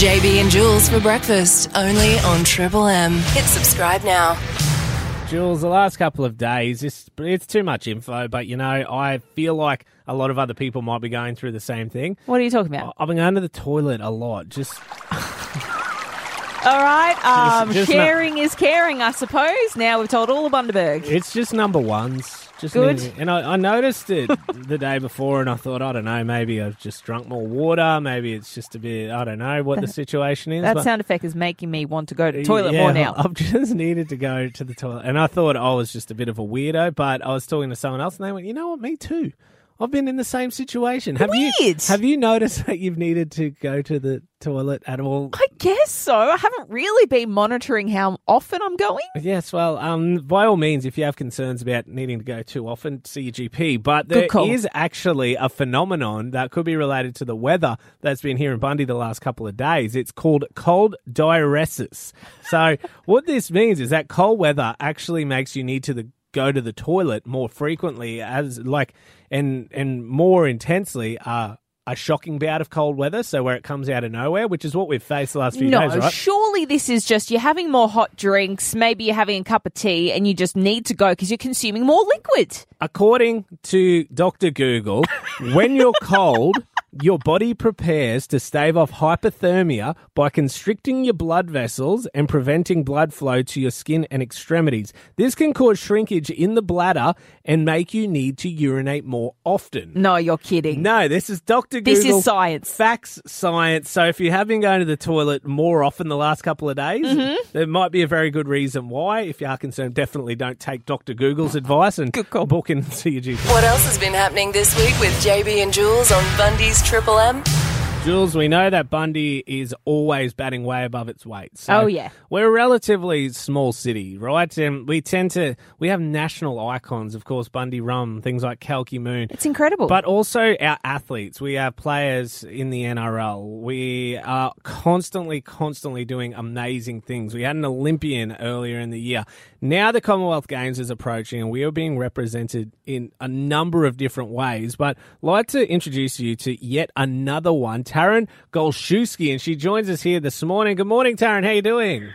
JB and Jules for breakfast, only on Triple M. Hit subscribe now. Jules, the last couple of days, it's, it's too much info, but you know, I feel like a lot of other people might be going through the same thing. What are you talking about? I've been going to the toilet a lot. Just All right, um, just not- sharing is caring, I suppose. Now we've told all of Bundaberg. it's just number ones. Just Good. and I, I noticed it the day before, and I thought, I don't know, maybe I've just drunk more water. Maybe it's just a bit, I don't know what the situation is. That but- sound effect is making me want to go to the toilet Yeah, more now. I've just needed to go to the toilet. And I thought I was just a bit of a weirdo, but I was talking to someone else and they went, you know what, me too. I've been in the same situation. Have you Weird. have you noticed that you've needed to go to the toilet at all? I guess so. I haven't really been monitoring how often I'm going. Yes, well, um, by all means, if you have concerns about needing to go too often, see your GP. But there is actually a phenomenon that could be related to the weather that's been here in Bundy the last couple of days. It's called cold diuresis. So, what this means is that cold weather actually makes you need to the, go to the toilet more frequently, as like and and more intensely. Uh, a shocking bout of cold weather, so where it comes out of nowhere, which is what we've faced the last few No, days, right? surely this is just you're having more hot drinks, maybe you're having a cup of tea, and you just need to go because you're consuming more liquid. According to Dr. Google, when you're cold, your body prepares to stave off hypothermia by constricting your blood vessels and preventing blood flow to your skin and extremities. This can cause shrinkage in the bladder and make you need to urinate more often. No, you're kidding. No, this is Dr. Google. This is science. Facts, science. So if you have been going to the toilet more often the last couple of days, Mm-hmm. there might be a very good reason why. If you are concerned, definitely don't take Dr. Google's advice and call. book in to your GP. What else has been happening this week with JB and Jules on Bundy's Triple M? Jules, we know that Bundy is always batting way above its weight. So Oh, yeah. We're a relatively small city, right? And we tend to, we have national icons, of course, Bundy Rum, things like Kalki Moon. It's incredible. But also our athletes. We have players in the NRL. We are constantly, constantly doing amazing things. We had an Olympian earlier in the year. Now the Commonwealth Games is approaching and we are being represented in a number of different ways. But I'd like to introduce you to yet another one, Taryn Gollshewsky, and she joins us here this morning. Good morning, Taryn. How you doing?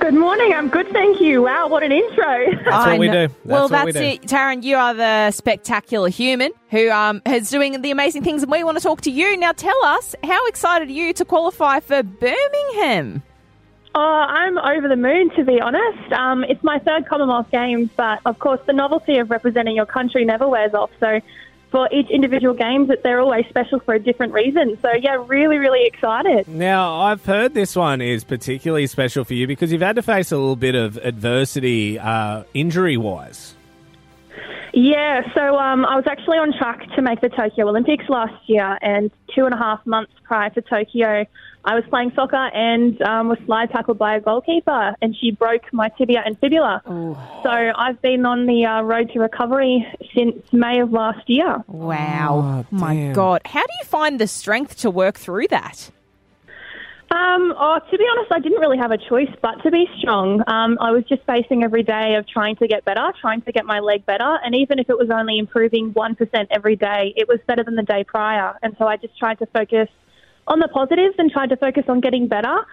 Good morning. I'm good, thank you. Wow, what an intro. That's I what we do. That's well, what that's we do. it, Taryn. You are the spectacular human who um, is doing the amazing things, and we want to talk to you now. Tell us how excited are you to qualify for Birmingham? Oh, I'm over the moon, to be honest. Um, it's my third Commonwealth Games, but of course, the novelty of representing your country never wears off. So, for each individual games, that they're always special for a different reason. So, yeah, really, really excited. Now, I've heard this one is particularly special for you because you've had to face a little bit of adversity uh, injury wise. Yeah, so um, I was actually on track to make the Tokyo Olympics last year, and two and a half months prior to Tokyo, I was playing soccer and um, was slide tackled by a goalkeeper, and she broke my tibia and fibula. So I've been on the uh, road to recovery since May of last year. Wow. Oh, my damn. God. How do you find the strength to work through that? Um, oh, to be honest, I didn't really have a choice but to be strong. Um, I was just facing every day of trying to get better, trying to get my leg better, and even if it was only improving 1% every day, it was better than the day prior. And so I just tried to focus on the positives and tried to focus on getting better.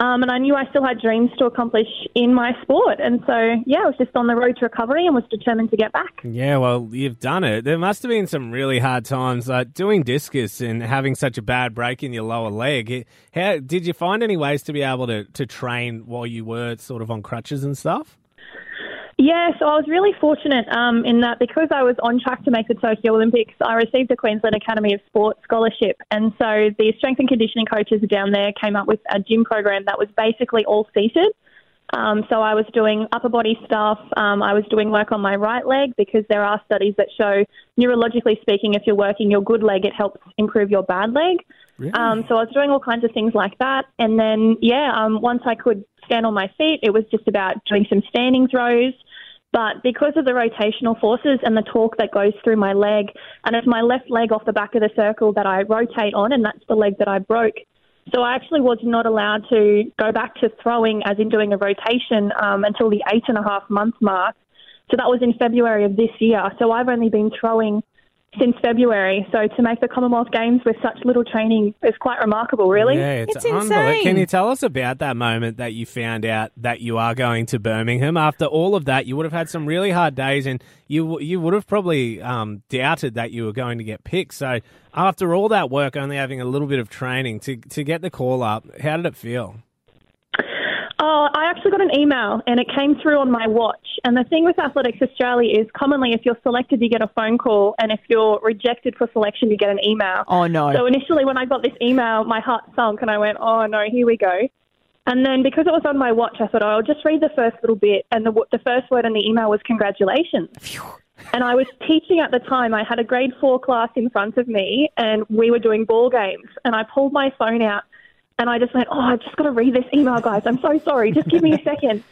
Um, and I knew I still had dreams to accomplish in my sport. And so, yeah, I was just on the road to recovery and was determined to get back. Yeah, well, you've done it. There must have been some really hard times like doing discus and having such a bad break in your lower leg. How did you find any ways to be able to, to train while you were sort of on crutches and stuff? Yeah, so I was really fortunate um, in that because I was on track to make the Tokyo Olympics, I received a Queensland Academy of Sport scholarship. And so the strength and conditioning coaches down there came up with a gym program that was basically all seated. Um, so I was doing upper body stuff. Um, I was doing work on my right leg because there are studies that show, neurologically speaking, if you're working your good leg, it helps improve your bad leg. Um, so I was doing all kinds of things like that. And then, yeah, um, once I could stand on my feet, it was just about doing some standing throws. But because of the rotational forces and the torque that goes through my leg, and it's my left leg off the back of the circle that I rotate on, and that's the leg that I broke. So I actually was not allowed to go back to throwing, as in doing a rotation, um, until the eight and a half month mark. So that was in February of this year. So I've only been throwing since February. So to make the Commonwealth Games with such little training is quite remarkable, really. Yeah, it's, It's unbelievable. insane. Can you tell us about that moment that you found out that you are going to Birmingham? After all of that, you would have had some really hard days, and you you would have probably um, doubted that you were going to get picked. So after all that work, only having a little bit of training to to get the call up, how did it feel? Oh, I actually got an email and it came through on my watch. And the thing with Athletics Australia is commonly if you're selected, you get a phone call, and if you're rejected for selection, you get an email. Oh, no. So initially, when I got this email, my heart sunk and I went, oh no, here we go. And then because it was on my watch, I thought, oh, I'll just read the first little bit. And the, the first word in the email was congratulations. And I was teaching at the time. I had a grade four class in front of me, and we were doing ball games. And I pulled my phone out, and I just went, "Oh, I've just got to read this email, guys. I'm so sorry. Just give me a second.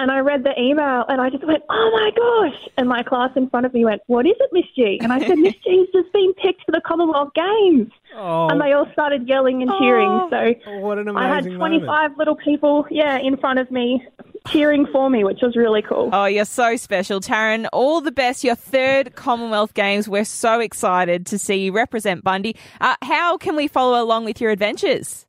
And I read the email, and I just went, "Oh my gosh!" And my class in front of me went, "What is it, Miss G?" And I said, "Miss G's just been picked for the Commonwealth Games." Oh, And they all started yelling and cheering. Oh. So what an I had 25 moment. little people, yeah, in front of me cheering for me, which was really cool. Oh, you're so special, Taryn. All the best. Your third Commonwealth Games. We're so excited to see you represent Bundy. Uh, how can we follow along with your adventures?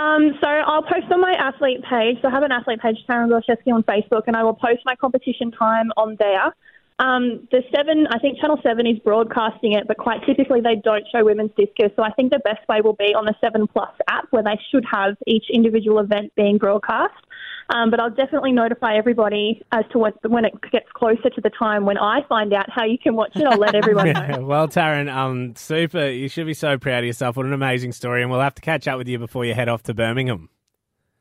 Um, so I'll post on my athlete page. So I have an athlete page, Taryn Gollshewsky on Facebook, and I will post my competition time on there. Um, the seven, I think Channel Seven is broadcasting it, but quite typically they don't show women's discus. So I think the best way will be on the Seven Plus app, where they should have each individual event being broadcast. Um, but I'll definitely notify everybody as to what, when it gets closer to the time when I find out how you can watch it. I'll let everyone know. Well, Taryn, um, super. You should be so proud of yourself. What an amazing story, and we'll have to catch up with you before you head off to Birmingham.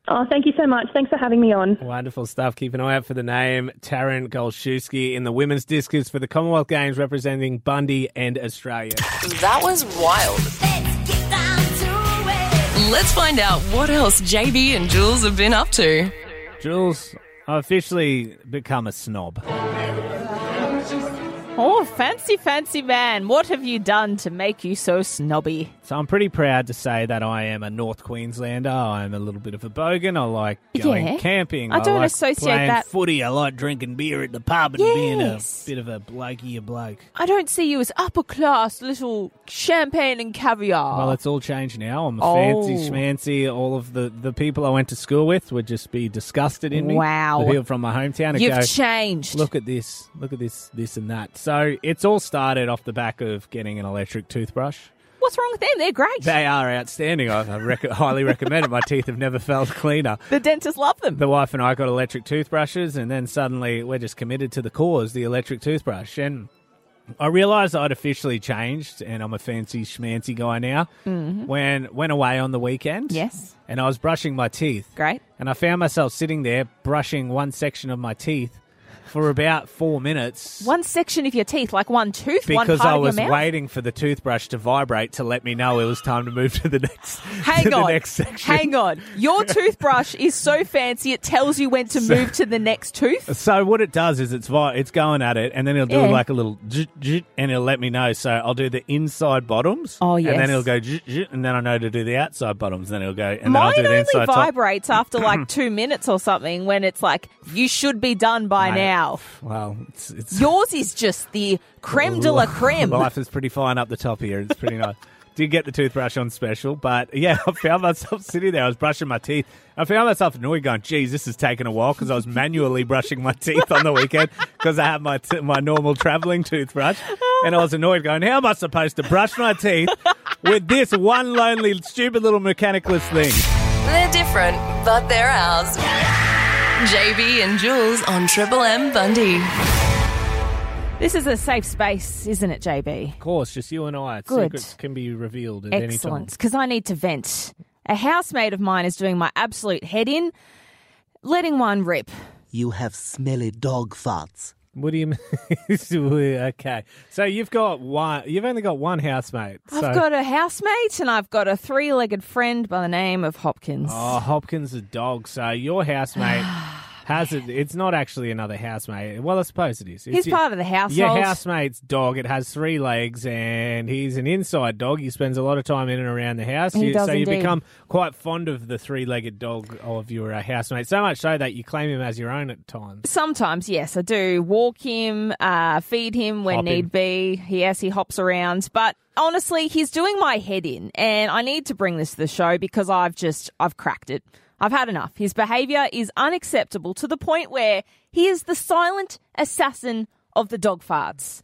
Oh, thank you so much. Thanks for having me on. Wonderful stuff. Keep an eye out for the name Taryn Gollshewsky in the women's discus for the Commonwealth Games representing Bundy and Australia. That was wild. Let's find out what else JB and Jules have been up to. Jules, I've officially become a snob. Oh, fancy, fancy man. What have you done to make you so snobby? So I'm pretty proud to say that I am a North Queenslander. I'm a little bit of a bogan. I like going Yeah. camping. I don't like associate playing that- footy. I like drinking beer at the pub and being a bit of a blokey a bloke. I don't see you as upper class, little champagne and caviar. Well, it's all changed now. I'm a Oh. fancy schmancy. All of the, the people I went to school with would just be disgusted in me. Wow. The people from my hometown You've go, changed. look at this, look at this, this and that. So it's all started off the back of getting an electric toothbrush. What's wrong with them? They're great. They are outstanding. I I rec- highly recommend it. My teeth have never felt cleaner. the dentists love them. The wife and I got electric toothbrushes, and then suddenly we're just committed to the cause, the electric toothbrush. And I realised I'd officially changed, and I'm a fancy schmancy guy now. Mm-hmm. When went away on the weekend, Yes. and I was brushing my teeth, Great. and I found myself sitting there brushing one section of my teeth for about four minutes. One section of your teeth, like one tooth, one because part I of was your mouth. waiting for the toothbrush to vibrate to let me know it was time to move to the next, Hang to on. the next section. Hang on. Your toothbrush is so fancy it tells you when to move to the next tooth. So what it does is it's vi- it's going at it, and then it'll do Yeah. like a little, zzz, zzz, and it'll let me know. So I'll do the inside bottoms. Oh, yes. and yes. then it'll go, zzz, zzz, and then I know to do the outside bottoms. And then it'll go, and then I'll Mine do the only inside top. vibrates after like two minutes or something when it's like, you should be done by Mate, now. Well, it's, it's Yours is just the creme de la creme. Life is pretty fine up the top here. It's pretty nice. Did get the toothbrush on special, but yeah, I found myself sitting there. I was brushing my teeth. I found myself annoyed, going, "Geez, this has taken a while," because I was manually brushing my teeth on the weekend because I had my t- my normal traveling toothbrush, and I was annoyed, going, "How am I supposed to brush my teeth with this one lonely, stupid little mechanicless thing?" They're different, but they're ours. JB and Jules on Triple M Bundy. This is a safe space, isn't it, JB? Of course, just you and I. Good. Secrets can be revealed at any time. Excellent, because I need to vent. A housemate of mine is doing my absolute head in, letting one rip. You have smelly dog farts. What do you mean? okay, so you've got one. You've only got one housemate. I've so- got a housemate and I've got a three legged friend by the name of Hopkins. Oh, Hopkins a dog. So your housemate has it. It's not actually another housemate. Well, I suppose it is. It's He's your- part of the household. Your housemate's dog. It has three legs, and he's an inside dog. He spends a lot of time in and around the house. He You- does so you become quite fond of the three-legged dog of your uh, housemate. So much so that you claim him as your own at times. Sometimes, yes, I do walk him, uh, feed him when Hop need him. be. Yes, he hops around, but honestly, he's doing my head in, and I need to bring this to the show because I've just I've cracked it. I've had enough. His behaviour is unacceptable to the point where he is the silent assassin of the dog farts.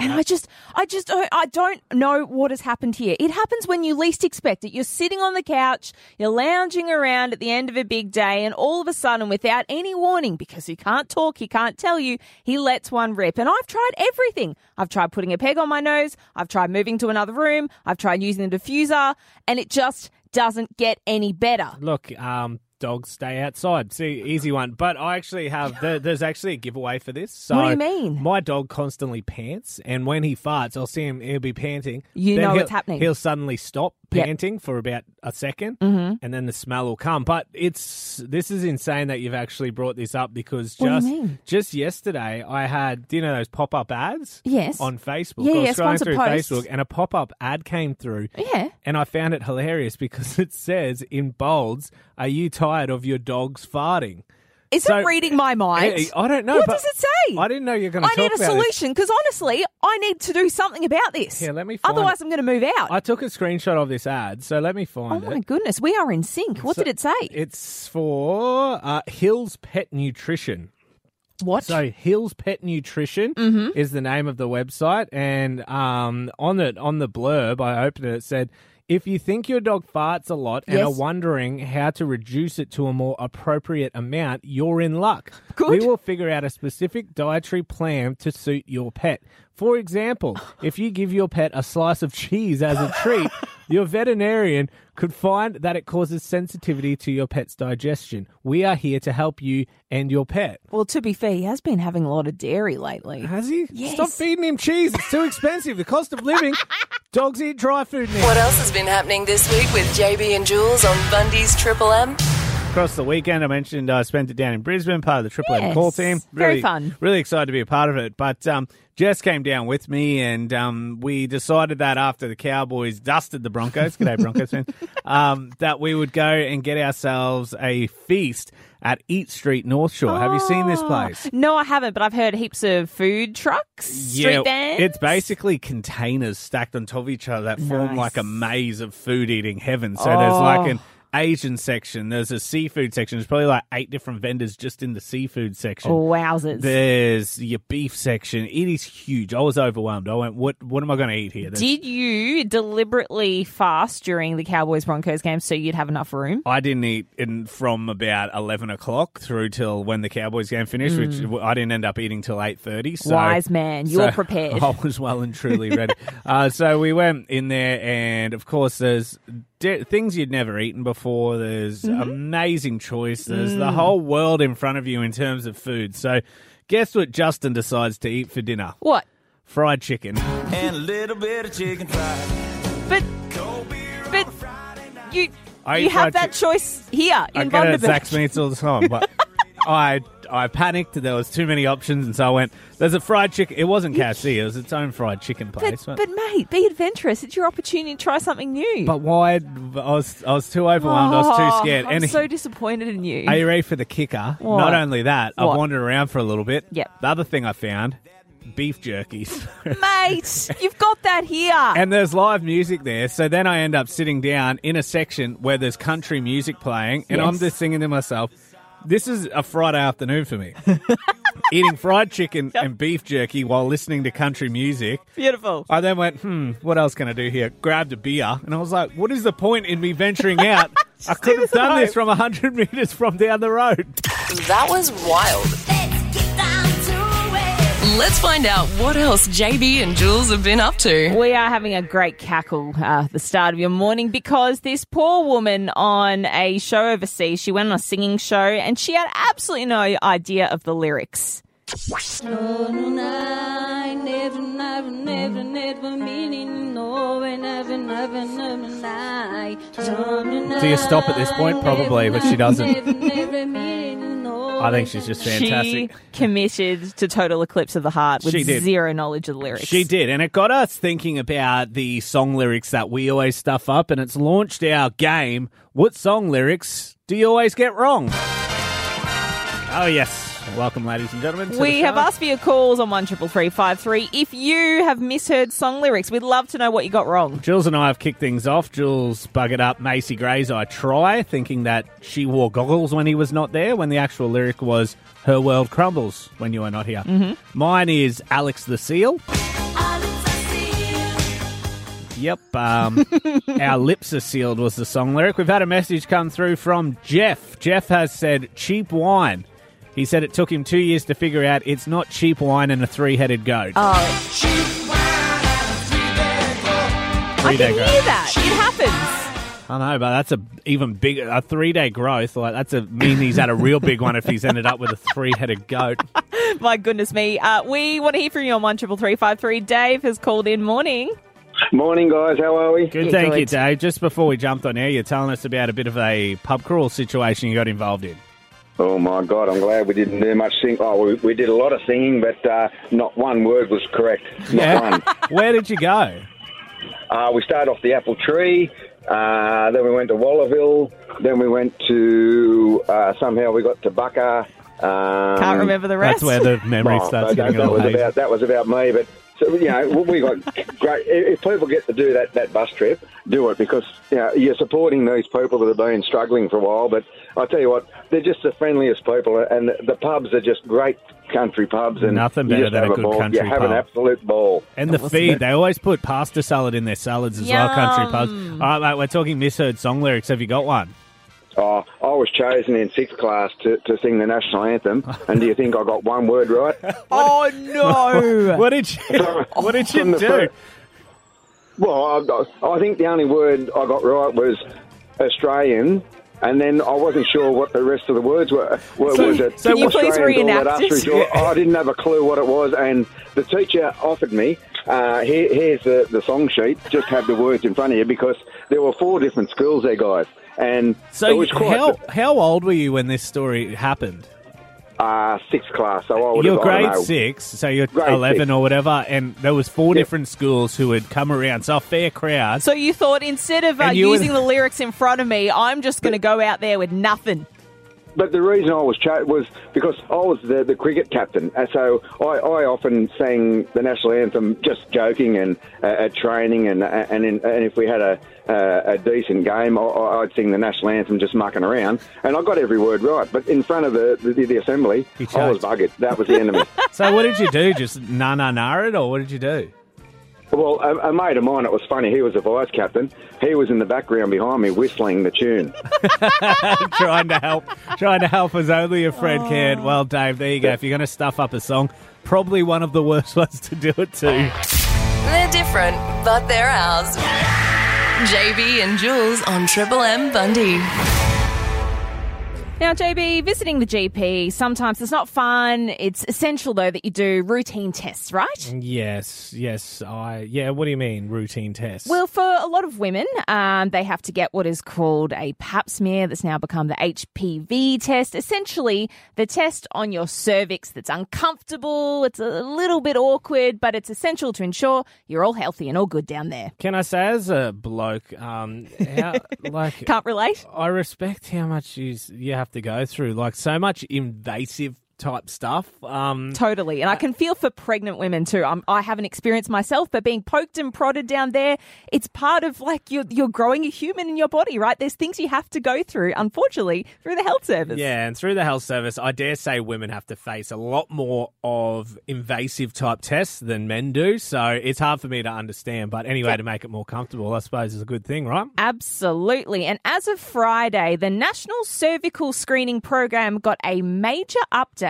And I just, I just, I don't know what has happened here. It happens when you least expect it. You're sitting on the couch, you're lounging around at the end of a big day, and all of a sudden, without any warning, because he can't talk, he can't tell you, he lets one rip. And I've tried everything. I've tried putting a peg on my nose, I've tried moving to another room, I've tried using the diffuser, and it just doesn't get any better. Look, um, dogs stay outside. See, easy one. But I actually have. There, there's actually a giveaway for this. So What do you mean? My dog constantly pants, and when he farts, I'll see him. He'll be panting. You Then know what's happening. He'll suddenly stop Yep. panting for about a 2nd mm-hmm. and then the smell will come. But it's this is insane that you've actually brought this up because just just yesterday I had do you know those pop up ads? Yes. On Facebook. Yeah, I was yeah, scrolling through posts. Facebook, and a pop up ad came through. Yeah. And I found it hilarious because it says in bolds, "Are you tired of your dogs farting?" Is So- it reading my mind? I don't know. What does it say? I didn't know you're going to I need a solution because honestly, I need to do something about this. Yeah, let me find Otherwise, it. I'm going to move out. I took a screenshot of this ad, so let me find. It. Oh find my it. goodness, we are in sync. What So- did it say? It's for uh, Hills Pet Nutrition. what? So Hills Pet Nutrition Mm-hmm. is the name of the website, and um, on it on the blurb, I opened it. It said. If you think your dog farts a lot and Yes. are wondering how to reduce it to a more appropriate amount, you're in luck. Good. We will figure out a specific dietary plan to suit your pet. For example, if you give your pet a slice of cheese as a treat, your veterinarian could find that it causes sensitivity to your pet's digestion. We are here to help you and your pet. well, to be fair, he has been having a lot of dairy lately. Has he? Yes. Stop feeding him cheese. It's too expensive. The cost of living. Dogs eat dry food now. What else has been happening this week with JB and Jules on Bundy's Triple M? Across the weekend, I mentioned I spent it down in Brisbane, part of the Triple M Yes. call team. Very Really fun. Really excited to be a part of it. But um, Jess came down with me, and um, we decided that after the Cowboys dusted the Broncos, g'day Broncos fan, um, that we would go and get ourselves a feast at Eat Street North Shore. Have you seen this place? No, I haven't, but I've heard heaps of food trucks, street vans. it's basically containers stacked on top of each other that form Nice. like a maze of food eating heaven. So there's like Oh. an Asian section, there's a seafood section. There's probably like eight different vendors just in the seafood section. Oh, wowzers. There's your beef section. It is huge. I was overwhelmed. I went, what What am I going to eat here? There's- Did you deliberately fast during the Cowboys Broncos game so you'd have enough room? I didn't eat in from about eleven o'clock through till when the Cowboys game finished, which I didn't end up eating till eight thirty. So. Wise man, you were so prepared. I was well and truly ready. uh, so we went in there, and of course, there's di- things you'd never eaten before. There's Mm-hmm. amazing choice. There's Mm. the whole world in front of you in terms of food. So, guess what Justin decides to eat for dinner? What? Fried chicken. and a little bit of chicken fried. But but you I you have fried that chi- choice here I in get it at Bundaberg. Zax's Meats all the time, but I I panicked. There was too many options, and so I went. There's a fried chicken. It wasn't KFC. It was its own fried chicken But, place. but mate, be adventurous. It's your opportunity to try something new. But why? I was I was too overwhelmed. I was too Oh, scared. I'm and so disappointed in you. are you ready for the kicker? What? Not only that, I What? wandered around for a little bit. Yep. The other thing I found, beef jerkies. Mate, you've got that here. and there's live music there. So then I end up sitting down in a section where there's country music playing, and I'm Yes. just singing to myself, this is a Friday afternoon for me. Eating fried chicken and beef jerky while listening to country music. Beautiful. I then went, hmm, what else can I do here? Grabbed a beer, and I was like, what is the point in me venturing out? I could have this at done this home. from 100 metres from down the road. That was wild. Let's find out what else JB and Jules have been up to. We are having a great cackle uh, at the start of your morning because this poor woman on a show overseas, she went on a singing show and she had absolutely no idea of the lyrics. Do you stop at this point? Probably, but she doesn't. I think she's just fantastic. She committed to Total Eclipse of the Heart with She did. zero knowledge of the lyrics. She did, and it got us thinking about the song lyrics that we always stuff up, and it's launched our game. What song lyrics do you always get wrong? Oh yes, welcome, ladies and gentlemen. To We the have asked for your calls on one triple three five three. If you have misheard song lyrics, we'd love to know what you got wrong. Jules and I have kicked things off. Jules buggered up Macy Gray's I Try, thinking that she wore goggles when he was not there, when the actual lyric was Her world crumbles when you are not here. Mm-hmm. Mine is Alex the Seal. Yep. Um, our lips are sealed was the song lyric. We've had a message come through from Jeff. Jeff has said cheap wine. He said it took him two years to figure out it's not cheap wine and a three headed goat. Oh. I Three-day can hear growth. that. It happens. I know, but that's a even bigger a three day growth. Like that's a mean he's had a real big one if he's ended up with a three headed goat. My goodness me. Uh, we want to hear from you on one triple three five three. Dave has called in. Morning. Morning, guys. How are we? Good, Yeah, thank good. you, Dave. Just before we jumped on air, you're telling us about a bit of a pub crawl situation you got involved in. Oh my God! I'm glad we didn't do much sing. Oh, we, we did a lot of singing, but uh, not one word was correct. Not one. Where did you go? Uh, we started off the apple tree. Uh, then we went to Wallaville. Then we went to uh, somehow we got to Bucca. Um, Can't remember the rest. That's where the memory well, starts that, getting that all was hazy. about that was about me, but. So, you know, we got great. If people get to do that, that bus trip, do it because you know, you're supporting these people that have been struggling for a while. But I tell you what, they're just the friendliest people, and the, the pubs are just great country pubs. And Nothing you better just than have a good ball. country You have an absolute ball. And the feed, they always put pasta salad in their salads as well, country pubs. All right, mate, we're talking misheard song lyrics. Have you got one? Oh, I was chosen in sixth class to, to sing the national anthem, and do you think I got one word right? oh no! What did you What did you do? first- Well, I, I think the only word I got right was Australian, and then I wasn't sure what the rest of the words were. were So- was it so Can you please reenact it? us resort? I didn't have a clue what it was, and the teacher offered me. Uh, here, here's the, the song sheet. Just have the words in front of you because there were four different schools there, guys, and it So was quite how how old were you when this story happened? Uh, sixth class. So I would You're have, grade know, six, so you're Grade eleven six. or whatever, and there was four Yep. different schools who had come around, so a fair crowd. So you thought instead of uh, using were- the lyrics in front of me, I'm just going to go out there with nothing. But the reason I was cho- was because I was the, the cricket captain, and so I, I often sang the national anthem just joking and uh, at training, and and, in, and if we had a uh, a decent game, I, I'd sing the national anthem just mucking around, and I got every word right. But in front of the the, the assembly, I was buggered. That was the end of me. So what did you do? Just na na na it, or what did you do? Well, a, a mate of mine, it was funny. He was a vice captain. He was in the background behind me whistling the tune. trying to help, trying to help as only a friend Oh. can. Well, Dave, there you go. If you're going to stuff up a song, probably one of the worst ones to do it to. They're different, but they're ours. JB and Jules on Triple M Bundy. Now, JB, visiting the GP sometimes it's not fun. It's essential though that you do routine tests, right? Yes, yes. I yeah. What do you mean routine tests? Well, for a lot of women, um, they have to get what is called a pap smear that's now become the HPV test. Essentially, the test on your cervix that's uncomfortable. It's a little bit awkward, but it's essential to ensure you're all healthy and all good down there. can I say as a bloke, um, how, like Can't relate? I respect how much you you have to go through, like so much invasive type stuff. Um, Totally. And I can feel for pregnant women too. I'm, I haven't experienced myself, but being poked and prodded down there, it's part of like you're, you're growing a human in your body, right? There's things you have to go through, unfortunately, through the health service. Yeah, and through the health service, I dare say women have to face a lot more of invasive type tests than men do. So it's hard for me to understand. But anyway, to make it more comfortable, I suppose is a good thing, right? Absolutely. And as of Friday, the National Cervical Screening Program got a major update.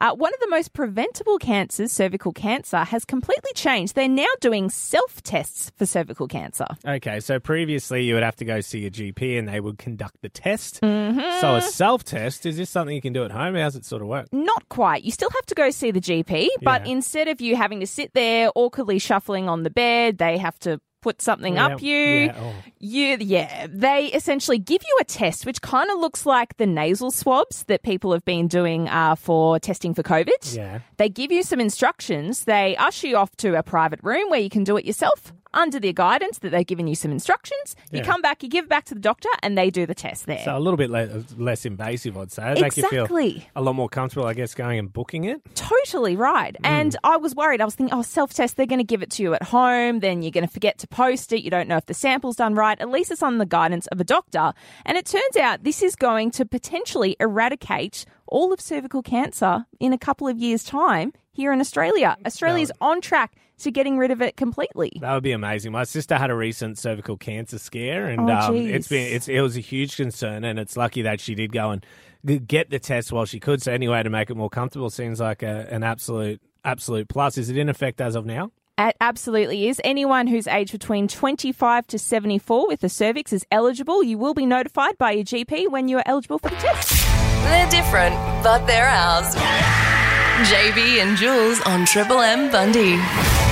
Uh, one of the most preventable cancers, cervical cancer, has completely changed. They're now doing self tests for cervical cancer. Okay, so previously you would have to go see a GP and they would conduct the test. Mm-hmm. So a self test, is this something you can do at home? How's it sort of work? Not quite. You still have to go see the GP, but Yeah. instead of you having to sit there awkwardly shuffling on the bed, they have to put something Yeah, up you. yeah, oh. You, yeah, they essentially give you a test which kind of looks like the nasal swabs that people have been doing uh, for testing for COVID. Yeah. They give you some instructions. They usher you off to a private room where you can do it yourself under their guidance that they've given you some instructions. You Yeah. come back, you give it back to the doctor, and they do the test there. So a little bit le- less invasive, I'd say. It'd Make you feel Exactly. a lot more comfortable, I guess, going and booking it. Totally right. Mm. And I was worried. I was thinking, oh, self test, they're going to give it to you at home. Then you're going to forget to post it. You don't know if the sample's done right. At least it's on the guidance of a doctor. And it turns out this is going to potentially eradicate all of cervical cancer in a couple of years' time here in Australia. Australia's on track to getting rid of it completely. That would be amazing. My sister had a recent cervical cancer scare, and Oh, um, it's been it's it was a huge concern, and it's lucky that she did go and get the test while she could. So anyway, to make it more comfortable, seems like a, an absolute absolute plus. Is it in effect as of now? It absolutely is. Anyone who's aged between 25 to 74 with a cervix is eligible. You will be notified by your GP when you are eligible for the test. They're different, but they're ours. JB and Jules on Triple M Bundy.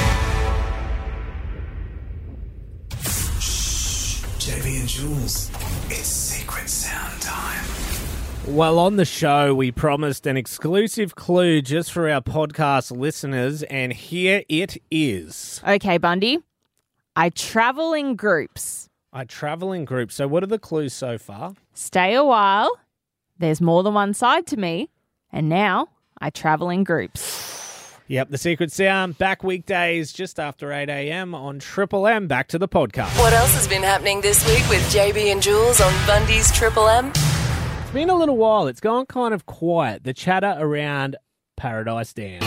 Jules, it's secret sound time. Well, on the show, we promised an exclusive clue just for our podcast listeners, and here it is. Okay, Bundy. I travel in groups. I travel in groups. So, what are the clues so far? Stay a while. There's more than one side to me. And now I travel in groups. Yep, the secret sound back weekdays just after 8 a.m. on Triple M. Back to the podcast. What else has been happening this week with JB and Jules on Bundy's Triple M? It's been a little while. It's gone kind of quiet. The chatter around Paradise Dam.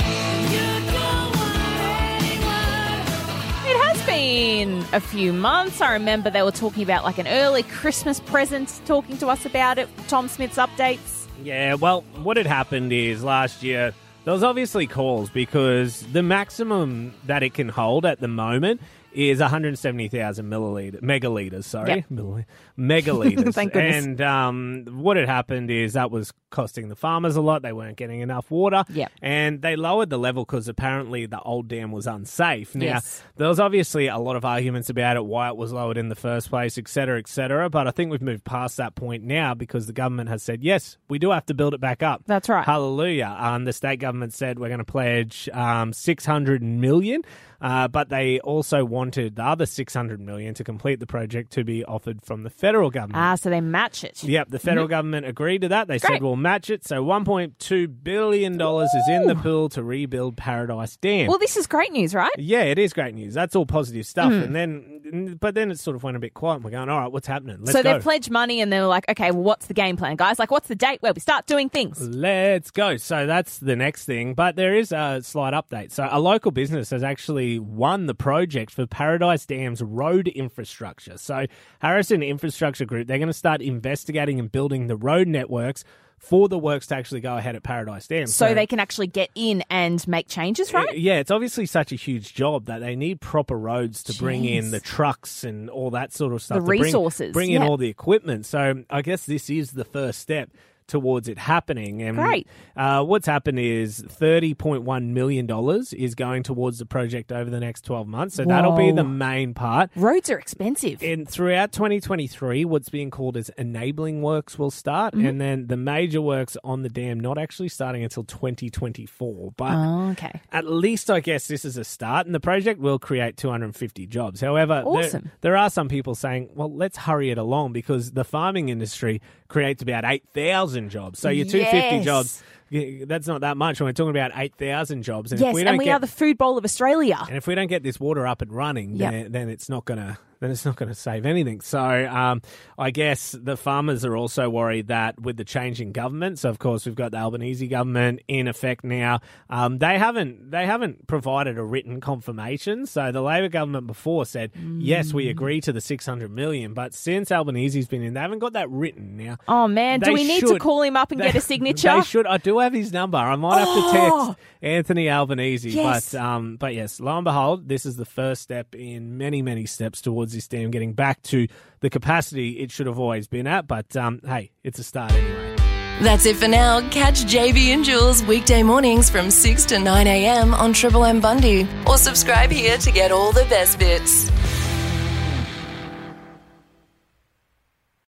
It has been a few months. I remember they were talking about like an early Christmas present, talking to us about it. Tom Smith's updates. Yeah, well, what had happened is last year there was obviously calls because the maximum that it can hold at the moment is 170,000 milliliters, megaliters. Sorry, Yep. Megaliters. Thank goodness. And um, what had happened is that was costing the farmers a lot. They weren't getting enough water. Yep. And they lowered the level because apparently the old dam was unsafe. Now, Yes. there was obviously a lot of arguments about it, why it was lowered in the first place, et cetera, et cetera. But I think we've moved past that point now because the government has said, yes, we do have to build it back up. That's right. Hallelujah. Um, the state government said we're going to pledge um, 600 million. Uh, but they also wanted the other 600 million to complete the project to be offered from the federal government. Ah, so they match it. Yep, the federal government agreed to that. They said Great. we'll match it. So $1.2 billion is in the pool to rebuild Paradise Dam. Well, this is great news, right? Yeah, it is great news. That's all positive stuff. Hmm. And then, but then it sort of went a bit quiet. And we're going, all right, what's happening? Let's so go. they pledged money and they were like, okay, well, what's the game plan, guys? Like, what's the date where we start doing things? Let's go. So that's the next thing. But there is a slight update. So a local business has actually won the project for Paradise Dam's road infrastructure. So Harrison Infrastructure Group, they're going to start investigating and building the road networks for the works to actually go ahead at Paradise Dam. So they can actually get in and make changes, uh, right? Yeah, it's obviously such a huge job that they need proper roads to bring in the trucks and all that sort of stuff. The to bring- resources, Bring, in yeah. all the equipment. So I guess this is the first step towards it happening. And Great. Uh, what's happened is $30.1 million is going towards the project over the next 12 months. So that'll be the main part. Roads are expensive. And throughout 2023, what's being called as enabling works will start, Mm-hmm. and then the major works on the dam not actually starting until 2024. But oh, okay. at least I guess this is a start, and the project will create 250 jobs. However, there- Awesome. there, are some people saying, well, let's hurry it along because the farming industry creates about 8,000 jobs. So your 250 Yes. jobs that's not that much. When we're talking about 8,000 jobs. And Yes, if we and don't we get, are the food bowl of Australia. and if we don't get this water up and running, Yep. then, then it's not gonna then it's not gonna save anything. So um, I guess the farmers are also worried that with the change in government, so of course we've got the Albanese government in effect now. Um, they haven't they haven't provided a written confirmation. So the Labor government before said yes, Mm. we agree to the six hundred million, but since Albanese's been in, they haven't got that written now. Oh man, do we need to call him up and they- get a signature? They should. I do have his number. I might have to Oh! text Anthony Albanese. Yes. But um, but yes, lo and behold, this is the first step in many many steps towards this dam getting back to the capacity it should have always been at. But um, hey, it's a start anyway. That's it for now. Catch JB and Jules weekday mornings from 6 to 9 a.m. on Triple M Bundy or subscribe here to get all the best bits.